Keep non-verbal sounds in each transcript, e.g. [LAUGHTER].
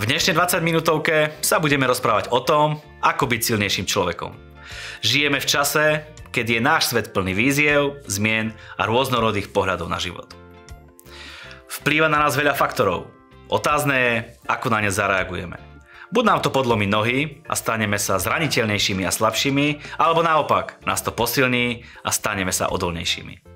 V dnešnej 20 minútovke sa budeme rozprávať o tom, ako byť silnejším človekom. Žijeme v čase, keď je náš svet plný víziev, zmien a rôznorodých pohľadov na život. Vplýva na nás veľa faktorov. Otázne je, ako na ne zareagujeme. Buď nám to podlomí nohy a staneme sa zraniteľnejšími a slabšími, alebo naopak, nás to posilní a staneme sa odolnejšími.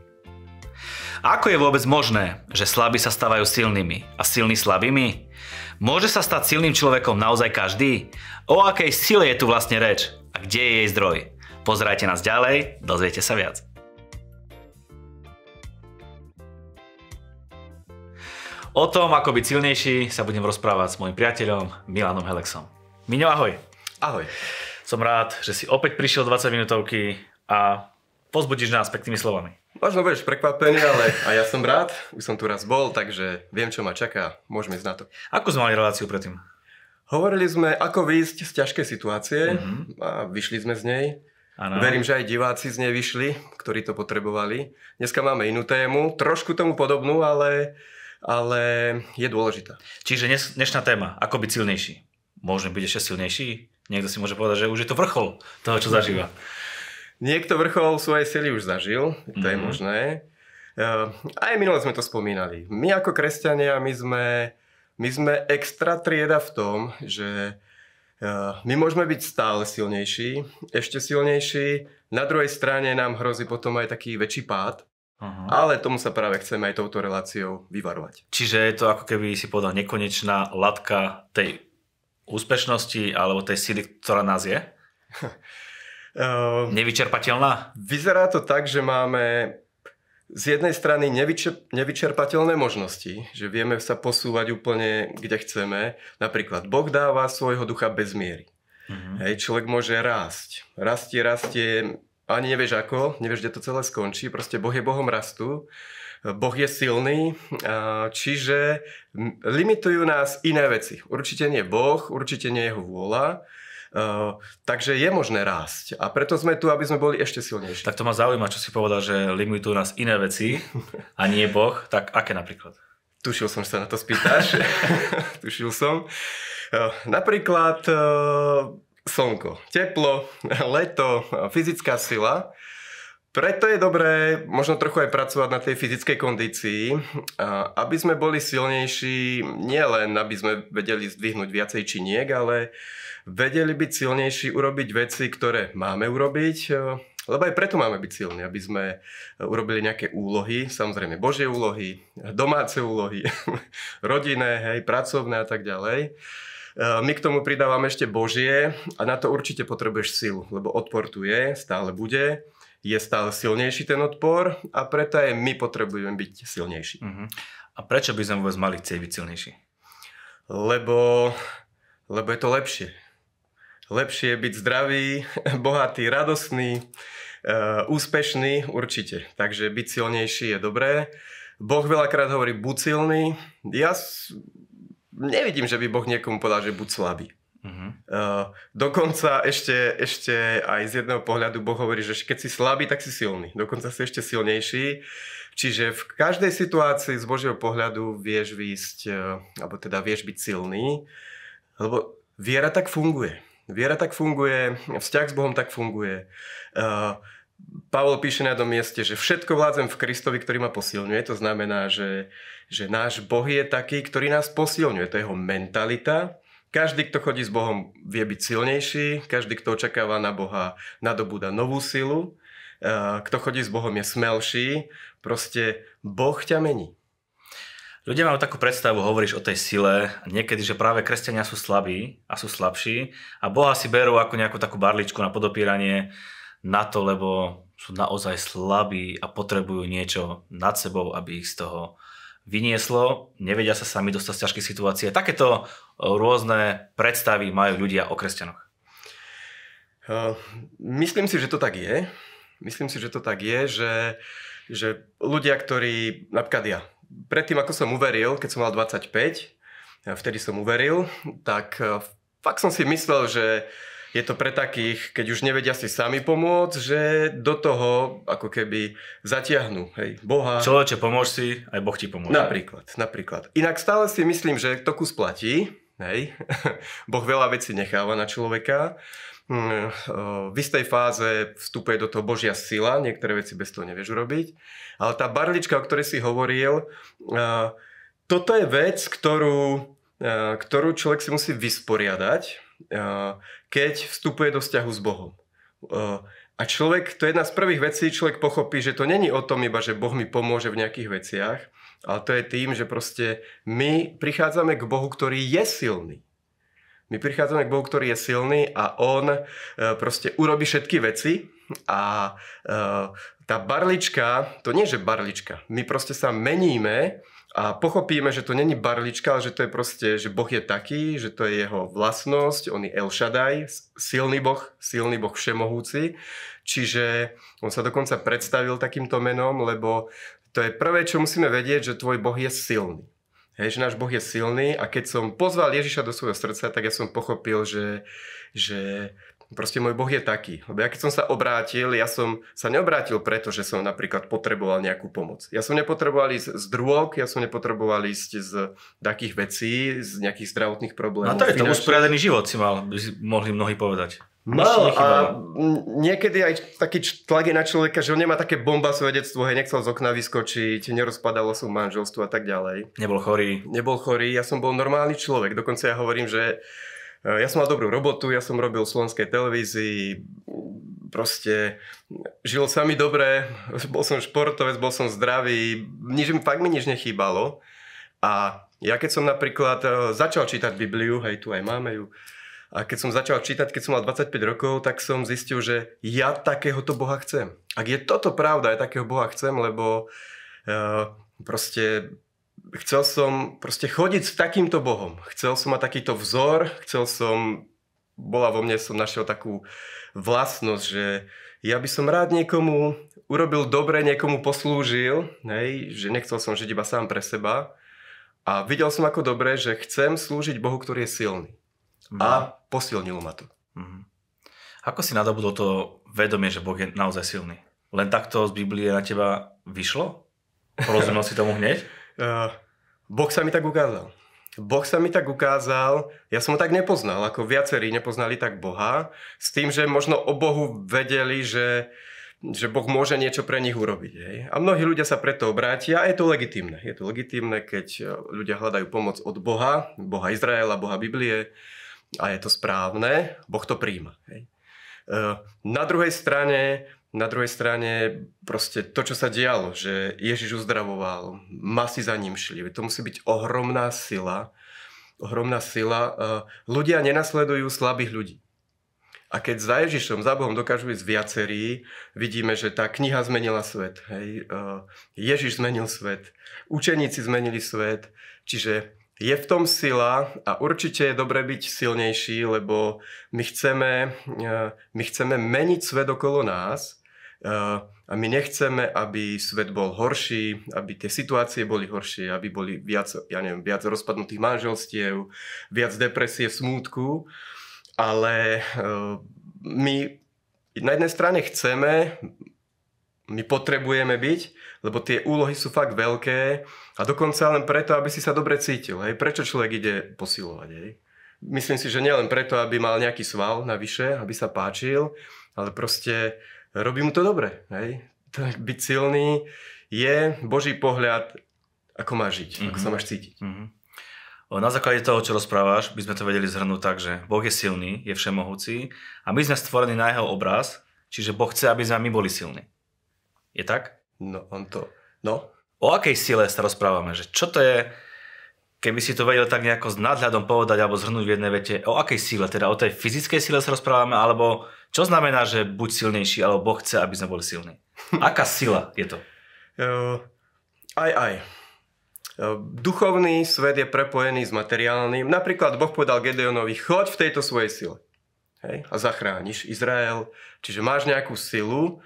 Ako je vôbec možné, že slabí sa stávajú silnými a silní slabými? Môže sa stať silným človekom naozaj každý? O akej sile je tu vlastne reč? A kde je jej zdroj? Pozerajte nás ďalej, dozviete sa viac. O tom, ako byť silnejší, sa budem rozprávať s môjim priateľom Milanom Helexom. Miňo, ahoj. Ahoj. Som rád, že si opäť prišiel 20 minútovky a pozbudíš nás peknými slovami. Možno budeš prekvapený, ale a ja som rád. Už som tu raz bol, takže viem, čo ma čaká. Môžeme ísť na to. Ako sme mali reláciu predtým? Hovorili sme, ako výjsť z ťažkej situácie mm-hmm. a vyšli sme z nej. Ano. Verím, že aj diváci z nej vyšli, ktorí to potrebovali. Dneska máme inú tému, trošku tomu podobnú, ale, ale je dôležitá. Čiže dnes, dnešná téma, ako byť silnejší. Môžeme byť ešte silnejší? Niekto si môže povedať, že už je to vrchol toho, čo zažíva. Niekto vrchol svojej sily už zažil, to mm-hmm. je mhm. možné. Aj minule sme to spomínali. My ako kresťania, my sme my sme extra trieda v tom, že my môžeme byť stále silnejší, ešte silnejší, na druhej strane nám hrozí potom aj taký väčší pád, uh-huh. ale tomu sa práve chceme aj touto reláciou vyvarovať. Čiže je to ako keby si povedal nekonečná latka tej úspešnosti alebo tej sily, ktorá nás je? [LAUGHS] Nevyčerpateľná? Vyzerá to tak, že máme z jednej strany nevyčer, nevyčerpateľné možnosti, že vieme sa posúvať úplne kde chceme. Napríklad Boh dáva svojho ducha bez miery. Mm-hmm. Hej, človek môže rásť. Rastie, rastie, ani nevieš ako, nevieš, kde to celé skončí. Proste Boh je Bohom rastu. Boh je silný, čiže limitujú nás iné veci. Určite nie Boh, určite nie jeho vôľa. Uh, takže je možné rásť a preto sme tu, aby sme boli ešte silnejší. Tak to ma zaujíma, čo si povedal, že limitujú nás iné veci a nie Boh, tak aké napríklad? Tušil som, že sa na to spýtaš. [LAUGHS] Tušil som. Uh, napríklad uh, slnko, teplo, leto, fyzická sila. Preto je dobré možno trochu aj pracovať na tej fyzickej kondícii, aby sme boli silnejší, nielen aby sme vedeli zdvihnúť viacej činiek, ale vedeli byť silnejší, urobiť veci, ktoré máme urobiť, e, lebo aj preto máme byť silní, aby sme urobili nejaké úlohy, samozrejme Božie úlohy, domáce úlohy, [LAUGHS] rodinné, hej, pracovné a tak ďalej. E, my k tomu pridávame ešte Božie a na to určite potrebuješ silu, lebo odpor tu je, stále bude, je stále silnejší ten odpor a preto aj my potrebujeme byť silnejší. Uh-huh. A prečo by sme vôbec mali chcieť byť silnejší? Lebo, lebo je to lepšie lepšie byť zdravý, [LAUGHS] bohatý, radostný, uh, úspešný, určite. Takže byť silnejší je dobré. Boh veľakrát hovorí, buď silný. Ja nevidím, že by Boh niekomu povedal, že buď slabý. Uh-huh. Uh, dokonca ešte, ešte aj z jedného pohľadu Boh hovorí, že keď si slabý, tak si silný. Dokonca si ešte silnejší. Čiže v každej situácii z Božieho pohľadu vieš výjsť, uh, alebo teda vieš byť silný, lebo viera tak funguje. Viera tak funguje, vzťah s Bohom tak funguje. Uh, Pavol píše na jednom mieste, že všetko vládzem v Kristovi, ktorý ma posilňuje. To znamená, že, že náš Boh je taký, ktorý nás posilňuje. To je jeho mentalita. Každý, kto chodí s Bohom, vie byť silnejší. Každý, kto očakáva na Boha, nadobúda novú silu. Kto chodí s Bohom, je smelší. Proste Boh ťa mení. Ľudia majú takú predstavu, hovoríš o tej sile, niekedy, že práve kresťania sú slabí a sú slabší a Boha si berú ako nejakú takú barličku na podopíranie na to, lebo sú naozaj slabí a potrebujú niečo nad sebou, aby ich z toho vynieslo, nevedia sa sami dostať z ťažkej situácie. Takéto rôzne predstavy majú ľudia o kresťanoch. Uh, myslím si, že to tak je. Myslím si, že to tak je, že, že ľudia, ktorí, napríklad ja, predtým, ako som uveril, keď som mal 25, vtedy som uveril, tak e, fakt som si myslel, že, je to pre takých, keď už nevedia si sami pomôcť, že do toho ako keby zatiahnu hej, Boha. Človeče, pomôž si, aj Boh ti pomôže. Napríklad, napríklad. Inak stále si myslím, že to kus platí. Hej. [LAUGHS] boh veľa vecí necháva na človeka. Mm, v istej fáze vstupuje do toho Božia sila, niektoré veci bez toho nevieš urobiť. Ale tá barlička, o ktorej si hovoril, toto je vec, ktorú, ktorú človek si musí vysporiadať keď vstupuje do vzťahu s Bohom. A človek, to je jedna z prvých vecí, človek pochopí, že to není o tom iba, že Boh mi pomôže v nejakých veciach, ale to je tým, že proste my prichádzame k Bohu, ktorý je silný. My prichádzame k Bohu, ktorý je silný a On proste urobí všetky veci a tá barlička, to nie že barlička, my proste sa meníme a pochopíme, že to není barlička, ale že to je proste, že Boh je taký, že to je jeho vlastnosť, on je El Shaddai, silný Boh, silný Boh všemohúci. Čiže on sa dokonca predstavil takýmto menom, lebo to je prvé, čo musíme vedieť, že tvoj Boh je silný. Hej, že náš Boh je silný a keď som pozval Ježiša do svojho srdca, tak ja som pochopil, že, že Proste môj Boh je taký. Lebo ja keď som sa obrátil, ja som sa neobrátil preto, že som napríklad potreboval nejakú pomoc. Ja som nepotreboval ísť z drôk, ja som nepotreboval ísť z takých vecí, z nejakých zdravotných problémov. No to je to usporiadaný život si mal, by si mohli mnohí povedať. Mal a niekedy aj taký tlak je na človeka, že on nemá také bomba svedectvo, hej, nechcel z okna vyskočiť, nerozpadalo som manželstvo a tak ďalej. Nebol chorý. Nebol chorý, ja som bol normálny človek. Dokonca ja hovorím, že ja som mal dobrú robotu, ja som robil v slovenskej televízii, proste žil sa mi dobre, [LAUGHS] bol som športovec, bol som zdravý, nič, fakt mi nič nechýbalo. A ja keď som napríklad eh, začal čítať Bibliu, hej, tu aj máme ju, a keď som začal čítať, keď som mal 25 rokov, tak som zistil, že ja takéhoto Boha chcem. Ak je toto pravda, ja takého Boha chcem, lebo uh, proste chcel som proste chodiť s takýmto Bohom. Chcel som mať takýto vzor, chcel som, bola vo mne, som našiel takú vlastnosť, že ja by som rád niekomu urobil dobre, niekomu poslúžil, hej, že nechcel som žiť iba sám pre seba. A videl som ako dobre, že chcem slúžiť Bohu, ktorý je silný. Mm. A posilnilo ma to. Mm. Ako si nadobudol to vedomie, že Boh je naozaj silný? Len takto z Biblie na teba vyšlo? Porozumel si tomu hneď? [LAUGHS] Uh, boh sa mi tak ukázal. Boh sa mi tak ukázal, ja som ho tak nepoznal, ako viacerí nepoznali tak Boha, s tým, že možno o Bohu vedeli, že, že Boh môže niečo pre nich urobiť. Hej. A mnohí ľudia sa preto obrátia a je to legitimné. Je to legitimné, keď e, ľudia hľadajú pomoc od Boha, Boha Izraela, Boha Biblie a je to správne, Boh to príjma. Hej. E, na druhej strane na druhej strane proste to, čo sa dialo, že Ježiš uzdravoval, masy za ním šli, to musí byť ohromná sila, ohromná sila. E, ľudia nenasledujú slabých ľudí. A keď za Ježišom, za Bohom dokážu ísť viacerí, vidíme, že tá kniha zmenila svet. Hej. E, Ježiš zmenil svet, učeníci zmenili svet, čiže je v tom sila a určite je dobre byť silnejší, lebo my chceme, e, my chceme meniť svet okolo nás a my nechceme, aby svet bol horší, aby tie situácie boli horšie, aby boli viac, ja neviem, viac rozpadnutých manželstiev, viac depresie, smútku, ale e, my na jednej strane chceme, my potrebujeme byť, lebo tie úlohy sú fakt veľké a dokonca len preto, aby si sa dobre cítil. Hej. Prečo človek ide posilovať? Hej? Myslím si, že nielen preto, aby mal nejaký sval navyše, aby sa páčil, ale proste robí mu to dobre. Hej? Byť silný je Boží pohľad, ako máš žiť, mm-hmm. ako sa mhm. máš cítiť. Mm-hmm. Na základe toho, čo rozprávaš, by sme to vedeli zhrnúť tak, že Boh je silný, je všemohúci a my sme stvorení na jeho obraz, čiže Boh chce, aby sme my boli silní. Je tak? No, on to... No. O akej sile sa rozprávame? Že čo to je, keby si to vedel tak nejako s nadhľadom povedať alebo zhrnúť v jednej vete, o akej sile? Teda o tej fyzickej sile sa rozprávame, alebo čo znamená, že buď silnejší, alebo Boh chce, aby sme boli silní? [LAUGHS] Aká sila je to? Uh, aj, aj. Uh, duchovný svet je prepojený s materiálnym. Napríklad Boh povedal Gedeonovi, choď v tejto svojej sile. Hej? A zachrániš Izrael. Čiže máš nejakú silu.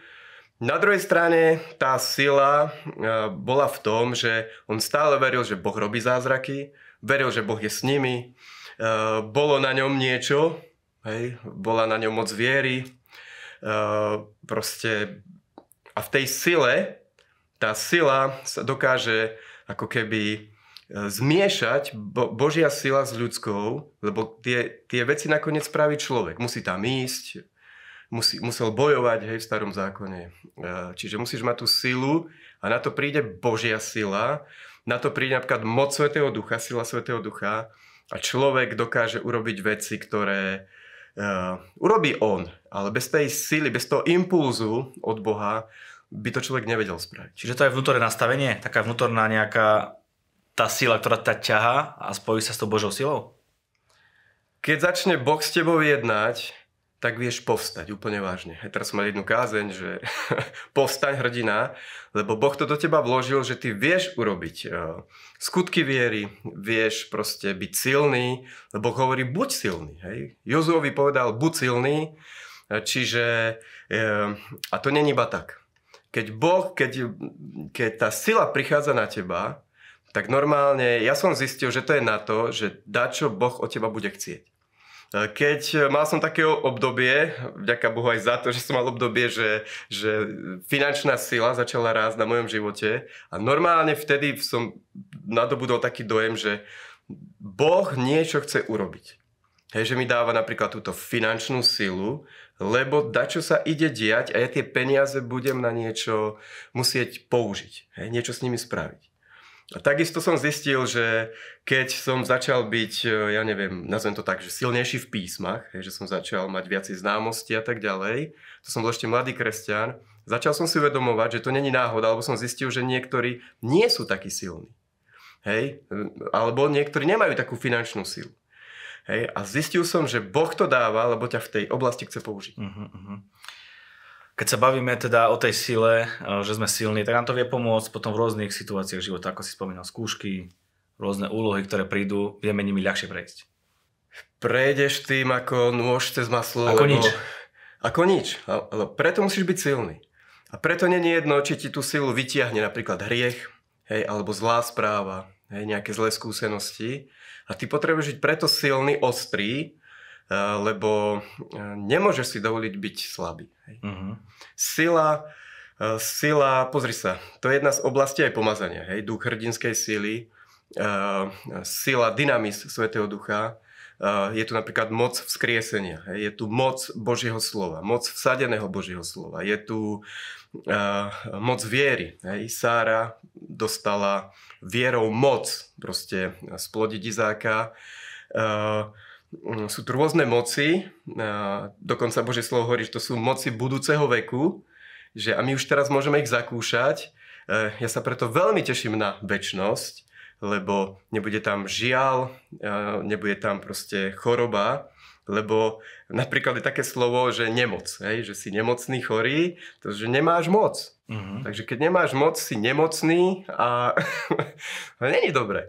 Na druhej strane tá sila uh, bola v tom, že on stále veril, že Boh robí zázraky, veril, že Boh je s nimi, uh, bolo na ňom niečo, hej, bola na ňom moc viery, uh, proste a v tej sile, tá sila sa dokáže ako keby e, zmiešať Bo- Božia sila s ľudskou, lebo tie, tie veci nakoniec spraví človek. Musí tam ísť, musí, musel bojovať hej, v starom zákone. E, čiže musíš mať tú silu a na to príde Božia sila, na to príde napríklad moc Svetého Ducha, sila Svetého Ducha a človek dokáže urobiť veci, ktoré uh, urobí on, ale bez tej sily, bez toho impulzu od Boha by to človek nevedel spraviť. Čiže to je vnútorné nastavenie? Taká vnútorná nejaká tá sila, ktorá ťa ťaha a spojí sa s tou Božou silou? Keď začne Boh s tebou jednať, tak vieš povstať úplne vážne. Hej, teraz som jednu kázeň, že [LAUGHS] povstaň hrdina, lebo Boh to do teba vložil, že ty vieš urobiť uh, skutky viery, vieš proste byť silný, lebo Boh hovorí buď silný. Hej. Jozuovi povedal buď silný, čiže uh, a to není iba tak. Keď Boh, keď, keď tá sila prichádza na teba, tak normálne ja som zistil, že to je na to, že dá čo Boh od teba bude chcieť. Keď e, mal som také obdobie, vďaka Bohu aj za to, [LAUGHS] že som mal obdobie, že, že finančná sila začala rásť na mojom živote a normálne vtedy som nadobudol taký dojem, že Boh niečo chce urobiť. Hej, že mi dáva napríklad túto finančnú silu, lebo dačo sa ide diať a ja tie peniaze budem na niečo musieť použiť. Hej, niečo s nimi spraviť. A takisto som zistil, že keď som začal byť, e, ja neviem, nazvem to tak, že silnejší v písmach, že som začal mať viacej známosti a tak ďalej, to som bol ešte mladý kresťan, začal som si uvedomovať, že to není náhoda, alebo som zistil, že niektorí nie sú takí silní. Hej? Alebo niektorí nemajú takú finančnú silu. Hej? A zistil som, že Boh to dáva, lebo ťa v tej oblasti chce použiť. Uh-huh, uh-huh. Keď sa bavíme teda o tej sile, eh, že sme silní, tak nám to vie pomôcť potom v rôznych situáciách života, ako si spomínal, skúšky, rôzne úlohy, ktoré prídu, vieme nimi ľahšie prejsť. Prejdeš tým ako nôž cez maslo. Ako lebo... nič. Ako nič. Ale preto musíš byť silný. A preto nie je jedno, či ti tú silu vytiahne napríklad hriech, hej, alebo zlá správa, hej, nejaké zlé skúsenosti. A ty potrebuješ byť preto silný, ostrý, lebo eh, nemôžeš si dovoliť byť slabý. Uh-huh. Sila, eh, sila, pozri sa, to je jedna z oblastí aj pomazania, hej, duch hrdinskej síly, sila, dynamis Svetého Ducha, je tu napríklad moc vzkriesenia, hej, je tu moc Božieho slova, moc vsadeného Božieho slova, je tu moc viery. Hej. Sára dostala vierou moc proste splodiť Izáka. Mm, sú tu rôzne moci, dokonca Božie slovo hovorí, že to sú moci budúceho veku, že a my už teraz môžeme ich zakúšať. E, ja sa preto veľmi teším na väčnosť, lebo nebude tam žial, e, nebude tam proste choroba, lebo napríklad je také slovo, že nemoc, hej, že si nemocný, chorý, to že nemáš moc. Uh-huh. Takže keď nemáš moc, si nemocný a [LAUGHS] není dobre.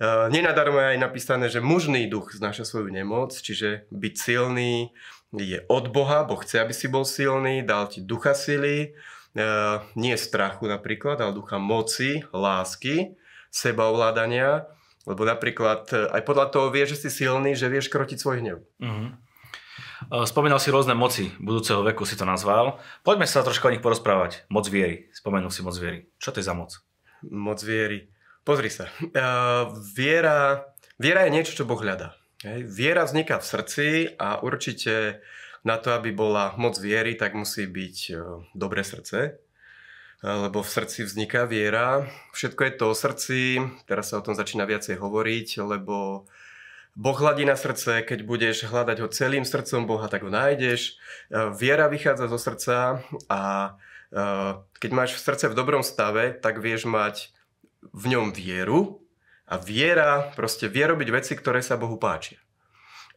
Eh, nenadarmo je aj napísané, že mužný duch znáša svoju nemoc, čiže byť silný je od Boha, Boh chce, aby si bol silný, dal ti ducha sily, eh, nie strachu napríklad, ale ducha moci, lásky, sebaovládania, lebo napríklad eh, aj podľa toho vieš, že si silný, že vieš krotiť svoj hnev. Uh-huh. Spomínal si rôzne moci budúceho veku, si to nazval. Poďme sa trošku o nich porozprávať. Moc viery. Spomenul si moc viery. Čo to je za moc? Moc viery. Pozri sa. Uh, viera, viera je niečo, čo Boh hľadá. Hej. Viera vzniká v srdci a určite na to, aby bola moc viery, tak musí byť uh, dobré srdce. Uh, lebo v srdci vzniká viera. Všetko je to o srdci. Teraz sa o tom začína viacej hovoriť, lebo Boh hladí na srdce, keď budeš hľadať ho celým srdcom Boha, tak ho nájdeš. Viera vychádza zo srdca a keď máš v srdce v dobrom stave, tak vieš mať v ňom vieru a viera proste vie robiť veci, ktoré sa Bohu páčia.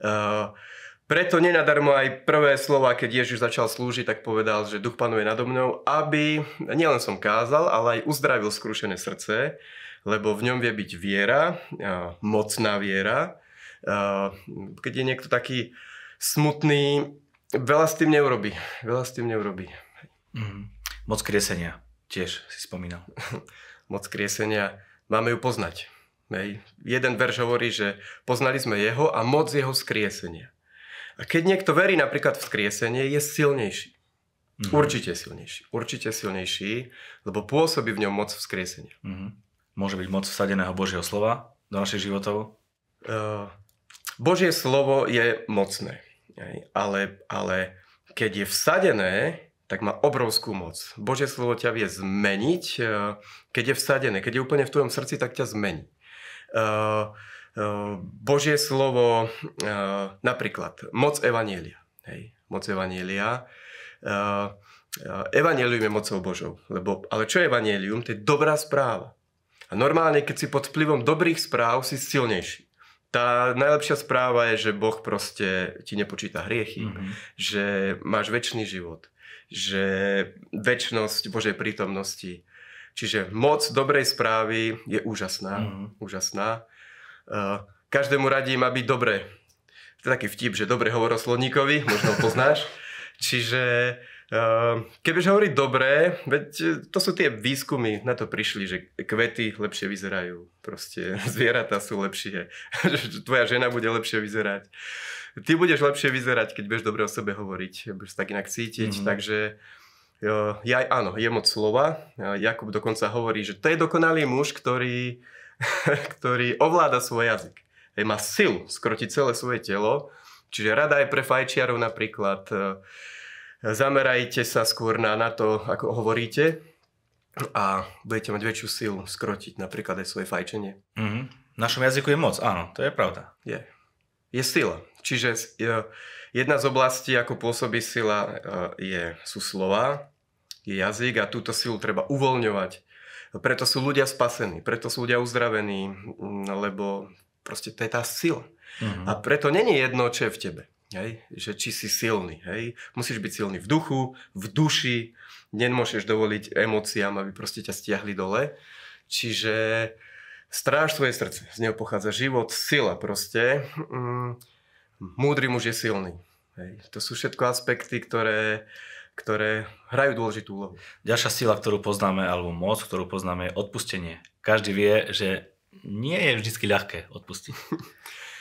Uh, preto nenadarmo aj prvé slova, keď Ježiš začal slúžiť, tak povedal, že duch panuje nado mnou, aby nielen som kázal, ale aj uzdravil skrušené srdce, lebo v ňom vie byť viera, uh, mocná viera. Uh, keď je niekto taký smutný, veľa s tým neurobi. Veľa s tým neurobi. Mm. Moc kriesenia, tiež si spomínal. [LAUGHS] moc kriesenia, máme ju poznať. Hej. Jeden verš hovorí, že poznali sme jeho a moc jeho skriesenia. A keď niekto verí napríklad v skriesenie, je silnejší. Mm-hmm. Určite silnejší. Určite silnejší, lebo pôsobí v ňom moc vzkriesenia. Mm-hmm. Môže byť moc vsadeného Božieho slova do našich životov? Uh, Božie slovo je mocné, ale, ale keď je vsadené, tak má obrovskú moc. Božie slovo ťa vie zmeniť, uh, keď je vsadené, keď je úplne v tvojom srdci, tak ťa zmení. Uh, Božie slovo, napríklad moc Evanielia. Hej, moc Evanielia. Evangelium je mocou Božou. Lebo, ale čo je Evangelium? To je dobrá správa. A normálne, keď si pod vplyvom dobrých správ, si silnejší. Tá najlepšia správa je, že Boh proste ti nepočíta hriechy, mm-hmm. že máš väčší život, že väčnosť Božej prítomnosti. Čiže moc dobrej správy je úžasná. Mm-hmm. úžasná. Uh, každému radím, aby dobre. To je taký vtip, že dobre hovor o sloníkovi, možno ho poznáš. [LAUGHS] Čiže keď budeš hovoriť dobré, veď to sú tie výskumy, na to prišli, že kvety lepšie vyzerajú, proste [LAUGHS] zvieratá sú lepšie, [LAUGHS] že tvoja žena bude lepšie vyzerať. Ty budeš lepšie vyzerať, keď budeš dobre o sebe hovoriť, budeš tak inak cítiť, mm-hmm. takže uh, ja, áno, je moc slova. Jakub dokonca hovorí, že to je dokonalý muž, ktorý [LAUGHS] ktorý ovláda svoj jazyk. Hej, má silu skrotiť celé svoje telo, čiže rada aj pre fajčiarov napríklad. Zamerajte sa skôr na, na to, ako hovoríte a budete mať väčšiu silu skrotiť napríklad aj svoje fajčenie. Mm-hmm. V našom jazyku je moc, áno, to je pravda. Je. Je sila. Čiže jedna z oblastí, ako pôsobí sila, e, je, sú slova, je jazyk a túto silu treba uvoľňovať preto sú ľudia spasení, preto sú ľudia uzdravení, lebo proste to je tá sila. Uh-huh. A preto není jedno, čo je v tebe. Hej? Že či si silný. Hej? Musíš byť silný v duchu, v duši, nemôžeš dovoliť emóciám, aby proste ťa stiahli dole. Čiže stráž svoje srdce, z neho pochádza život, sila proste. Mm, múdry muž je silný. Hej? To sú všetko aspekty, ktoré ktoré hrajú dôležitú úlohu. Ďalšia sila, ktorú poznáme, alebo moc, ktorú poznáme, je odpustenie. Každý vie, že nie je vždy ľahké odpustiť. [LAUGHS]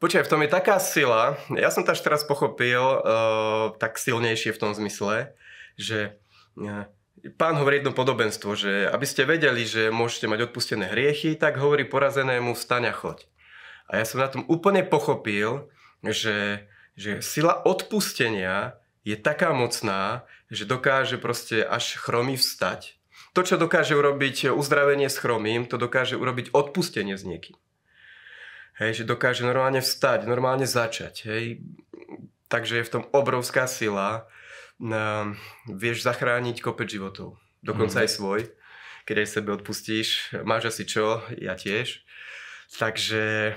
Počkaj, v tom je taká sila, ja som to až teraz pochopil uh, tak silnejšie v tom zmysle, že uh, pán hovorí jedno podobenstvo, že aby ste vedeli, že môžete mať odpustené hriechy, tak hovorí porazenému vstaň a choď. A ja som na tom úplne pochopil, že, že sila odpustenia je taká mocná, že dokáže proste až chromy vstať. To, čo dokáže urobiť uzdravenie s chromím, to dokáže urobiť odpustenie s niekým. Hej, že dokáže normálne vstať, normálne začať. Hej. Takže je v tom obrovská sila. Um, vieš zachrániť kopec životov. Dokonca mm. aj svoj. Keď aj sebe odpustíš. Máš asi čo? Ja tiež. Takže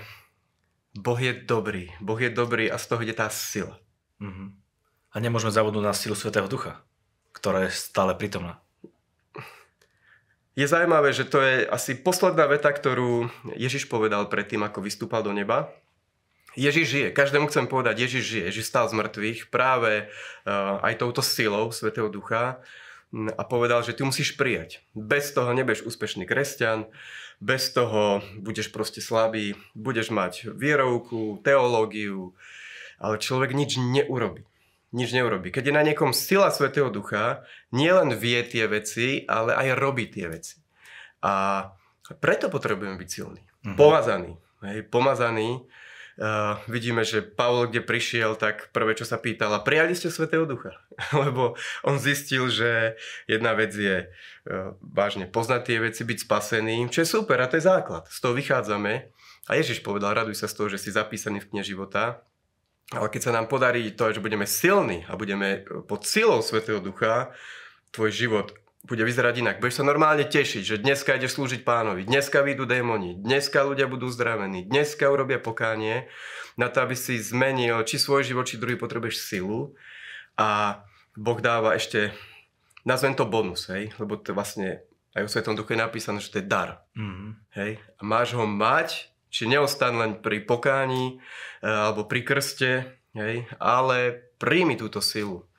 Boh je dobrý. Boh je dobrý a z toho ide tá sila. Mm-hmm. A nemôžeme zabudnúť na silu Svetého Ducha, ktorá je stále prítomná. Je zaujímavé, že to je asi posledná veta, ktorú Ježiš povedal predtým, ako vystúpal do neba. Ježiš žije, každému chcem povedať, Ježiš žije, Ježiš stál z mŕtvych práve uh, aj touto silou Svetého Ducha a povedal, že ty musíš prijať. Bez toho nebudeš úspešný kresťan, bez toho budeš proste slabý, budeš mať vierovku, teológiu, ale človek nič neurobi nič neurobi. Keď je na niekom sila Svetého Ducha, nielen vie tie veci, ale aj robí tie veci. A preto potrebujeme byť silní. Mm-hmm. Pomazaní. Hej, pomazaní. Uh, vidíme, že Pavol, kde prišiel, tak prvé, čo sa pýtal, a prijali ste Svetého Ducha? [LAUGHS] Lebo on zistil, že jedna vec je uh, vážne poznať tie veci, byť spasený, čo je super a to je základ. Z toho vychádzame. A Ježiš povedal, raduj sa z toho, že si zapísaný v knihe života ale keď sa nám podarí to, že budeme silní a budeme pod silou Svetého Ducha, tvoj život bude vyzerať inak. Budeš sa normálne tešiť, že dneska ideš slúžiť pánovi, dneska vyjdú démoni, dneska ľudia budú zdravení, dneska urobia pokánie na to, aby si zmenil či svoj život, či druhý potrebuješ silu. A Boh dáva ešte, nazvem to bonus, hej? lebo to vlastne aj o Svetom Duchu je napísané, že to je dar. Mm-hmm. Hej? A máš ho mať Čiže neostan len pri pokání e, alebo pri krste, hej, ale príjmi túto silu.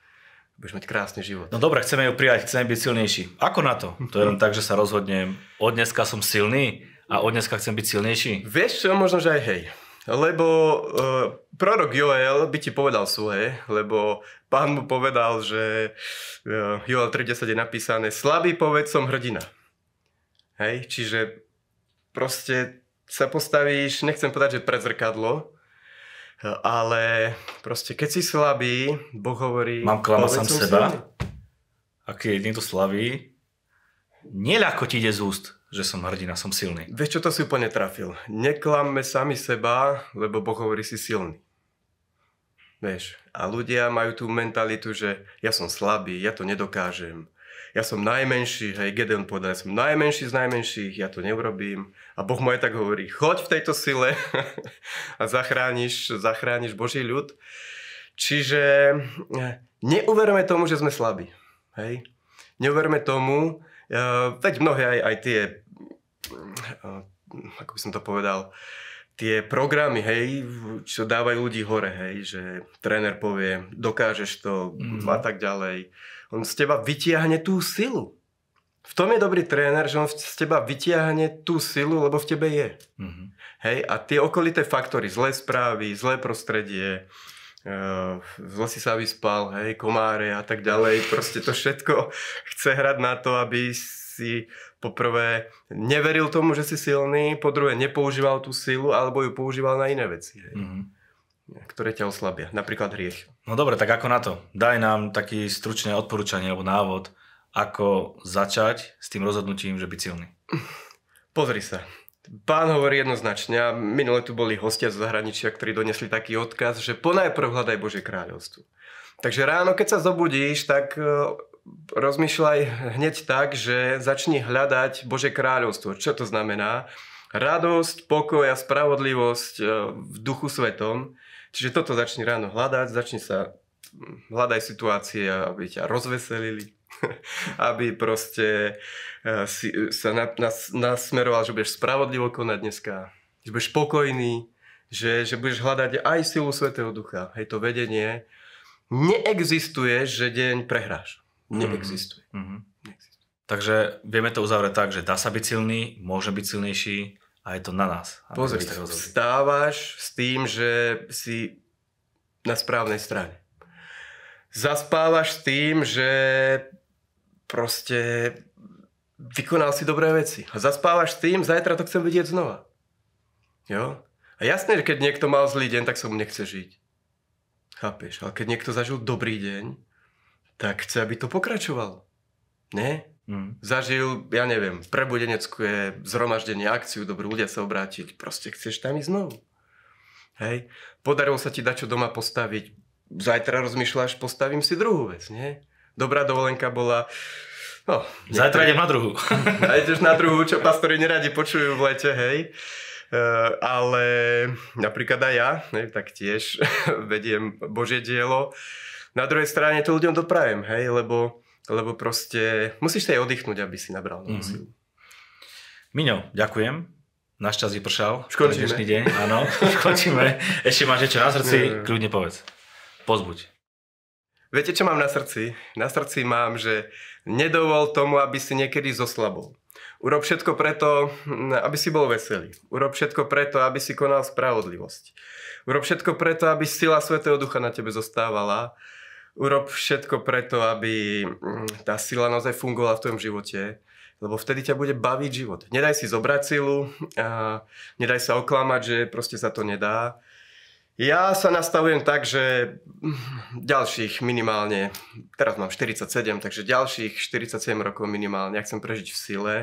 Budeš mať krásny život. No dobre, chceme ju prijať, chceme byť silnejší. Ako na to? To je len tak, že sa rozhodnem, od dneska som silný a od dneska chcem byť silnejší? Vieš čo, možno, že aj hej. Lebo uh, prorok Joel by ti povedal svoje, lebo pán mu povedal, že uh, Joel 3.10 je napísané slabý povedz som hrdina. Hej, čiže proste sa postavíš, nechcem povedať, že pred zrkadlo, ale proste keď si slabý, Boh hovorí... Mám klamať sám seba? Ak je niekto slabý, neľako ti ide z úst že som hrdina, som silný. Vieš čo, to si úplne trafil. Neklamme sami seba, lebo Boh hovorí si silný. Vieš, a ľudia majú tú mentalitu, že ja som slabý, ja to nedokážem. Ja som najmenší, hej, Gedeon povedal, ja som najmenší z najmenších, ja to neurobím. A Boh mu aj tak hovorí, choď v tejto sile [LAUGHS] a zachrániš, zachrániš Boží ľud. Čiže eh, neuverme tomu, že sme slabí. Hej? Neuverme tomu, uh, veď mnohé aj, aj tie ako by som to povedal, tie programy, hej, čo dávajú ľudí hore, hej, že tréner povie, dokážeš to mm-hmm. a tak ďalej. On z teba vytiahne tú silu. V tom je dobrý tréner, že on z teba vytiahne tú silu, lebo v tebe je. Mm-hmm. Hej, a tie okolité faktory, zlé správy, zlé prostredie, uh, zle si sa vyspal, hej, komáre a tak ďalej, proste to všetko [LAUGHS] chce hrať na to, aby si poprvé neveril tomu, že si silný, po druhé nepoužíval tú silu, alebo ju používal na iné veci, hej, mm-hmm. Ktoré ťa oslabia, napríklad hriech. No dobre, tak ako na to? Daj nám taký stručné odporúčanie alebo návod, ako začať s tým rozhodnutím, že byť silný. Pozri sa. Pán hovorí jednoznačne, a minule tu boli hostia z zahraničia, ktorí donesli taký odkaz, že ponajprv hľadaj Bože kráľovstvo. Takže ráno, keď sa zobudíš, tak rozmýšľaj hneď tak, že začni hľadať Bože kráľovstvo. Čo to znamená? Radosť, pokoj a spravodlivosť e, v duchu svetom. Čiže toto začni ráno hľadať, začni sa hľadaj situácie, aby ťa rozveselili, [LAUGHS] aby proste e, si, sa na, nas, nasmeroval, že budeš spravodlivo konať dneska, že budeš spokojný, že, že budeš hľadať aj silu Svetého Ducha, hej, to vedenie. Neexistuje, že deň prehráš. Neexistuje. Mm-hmm. Neexistuje. Takže vieme to uzavrieť tak, že dá sa byť silný, môže byť silnejší a je to na nás. Pozri, vstávaš s tým, že si na správnej strane. Zaspávaš s tým, že proste vykonal si dobré veci. A zaspávaš s tým, zajtra to chcem vidieť znova. Jo? A jasné, že keď niekto mal zlý deň, tak sa mu nechce žiť. Chápeš? Ale keď niekto zažil dobrý deň, tak chce, aby to pokračovalo. Ne? Mm. Zažil, ja neviem, prebudenecké zhromaždenie, akciu, dobrú ľudia sa obrátiť, proste chceš tam ísť znovu. Hej? Podarilo sa ti dať čo doma postaviť, zajtra rozmýšľaš, postavím si druhú vec, nie? Dobrá dovolenka bola, no... Zajtra idem na druhú. [LAUGHS] A ideš na druhú, čo pastori neradi počujú v lete, hej? Uh, ale napríklad aj ja, ne, tak tiež [LAUGHS] vediem Božie dielo na druhej strane to ľuďom doprajem, hej, lebo, lebo proste musíš sa aj oddychnúť, aby si nabral mm-hmm. silu. Miňo, ďakujem. Náš čas vypršal. Dnešný deň, áno. [LAUGHS] Už končíme. Ešte máš niečo na srdci? Nie, nie. Kľudne povedz. Pozbuď. Viete, čo mám na srdci? Na srdci mám, že nedovol tomu, aby si niekedy zoslabol. Urob všetko preto, aby si bol veselý. Urob všetko preto, aby si konal spravodlivosť. Urob všetko preto, aby sila Svetého Ducha na tebe zostávala urob všetko preto, aby mm, tá sila naozaj fungovala v tvojom živote, lebo vtedy ťa bude baviť život. Nedaj si zobrať silu, a nedaj sa oklamať, že proste sa to nedá. Ja sa nastavujem tak, že ďalších minimálne, teraz mám 47, takže ďalších 47 rokov minimálne, ja chcem prežiť v sile.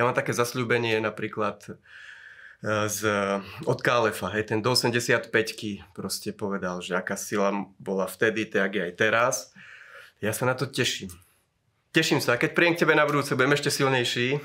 Ja mám také zasľúbenie napríklad z, od Kálefa, hej, ten do 85 proste povedal, že aká sila bola vtedy, tak je aj teraz. Ja sa na to teším. Teším sa, keď príjem k tebe na budúce, budem ešte silnejší.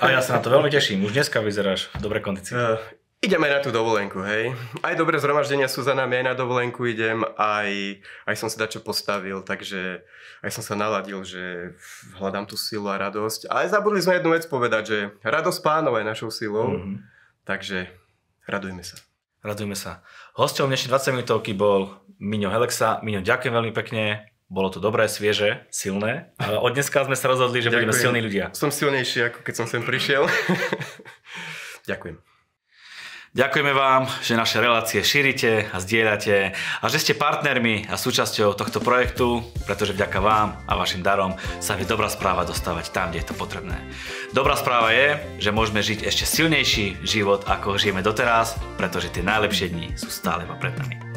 A ja sa na to veľmi teším, už dneska vyzeráš v dobrej kondícii. Uh, ideme na tú dovolenku, hej. Aj dobré zhromaždenia sú za nami, aj na dovolenku idem, aj, aj som si dačo postavil, takže aj som sa naladil, že hľadám tú silu a radosť. Ale zabudli sme jednu vec povedať, že radosť pánov je našou silou. Mm-hmm Takže radujme sa. Radujme sa. Hosťom dnešnej 20 minútovky bol Miňo Helexa. Miňo, ďakujem veľmi pekne. Bolo to dobré, svieže, silné. Od dneska sme sa rozhodli, že ďakujem. budeme silní ľudia. Som silnejší, ako keď som sem prišiel. [LAUGHS] ďakujem. Ďakujeme vám, že naše relácie šírite a zdieľate a že ste partnermi a súčasťou tohto projektu, pretože vďaka vám a vašim darom sa vie dobrá správa dostávať tam, kde je to potrebné. Dobrá správa je, že môžeme žiť ešte silnejší život, ako žijeme doteraz, pretože tie najlepšie dni sú stále pred nami.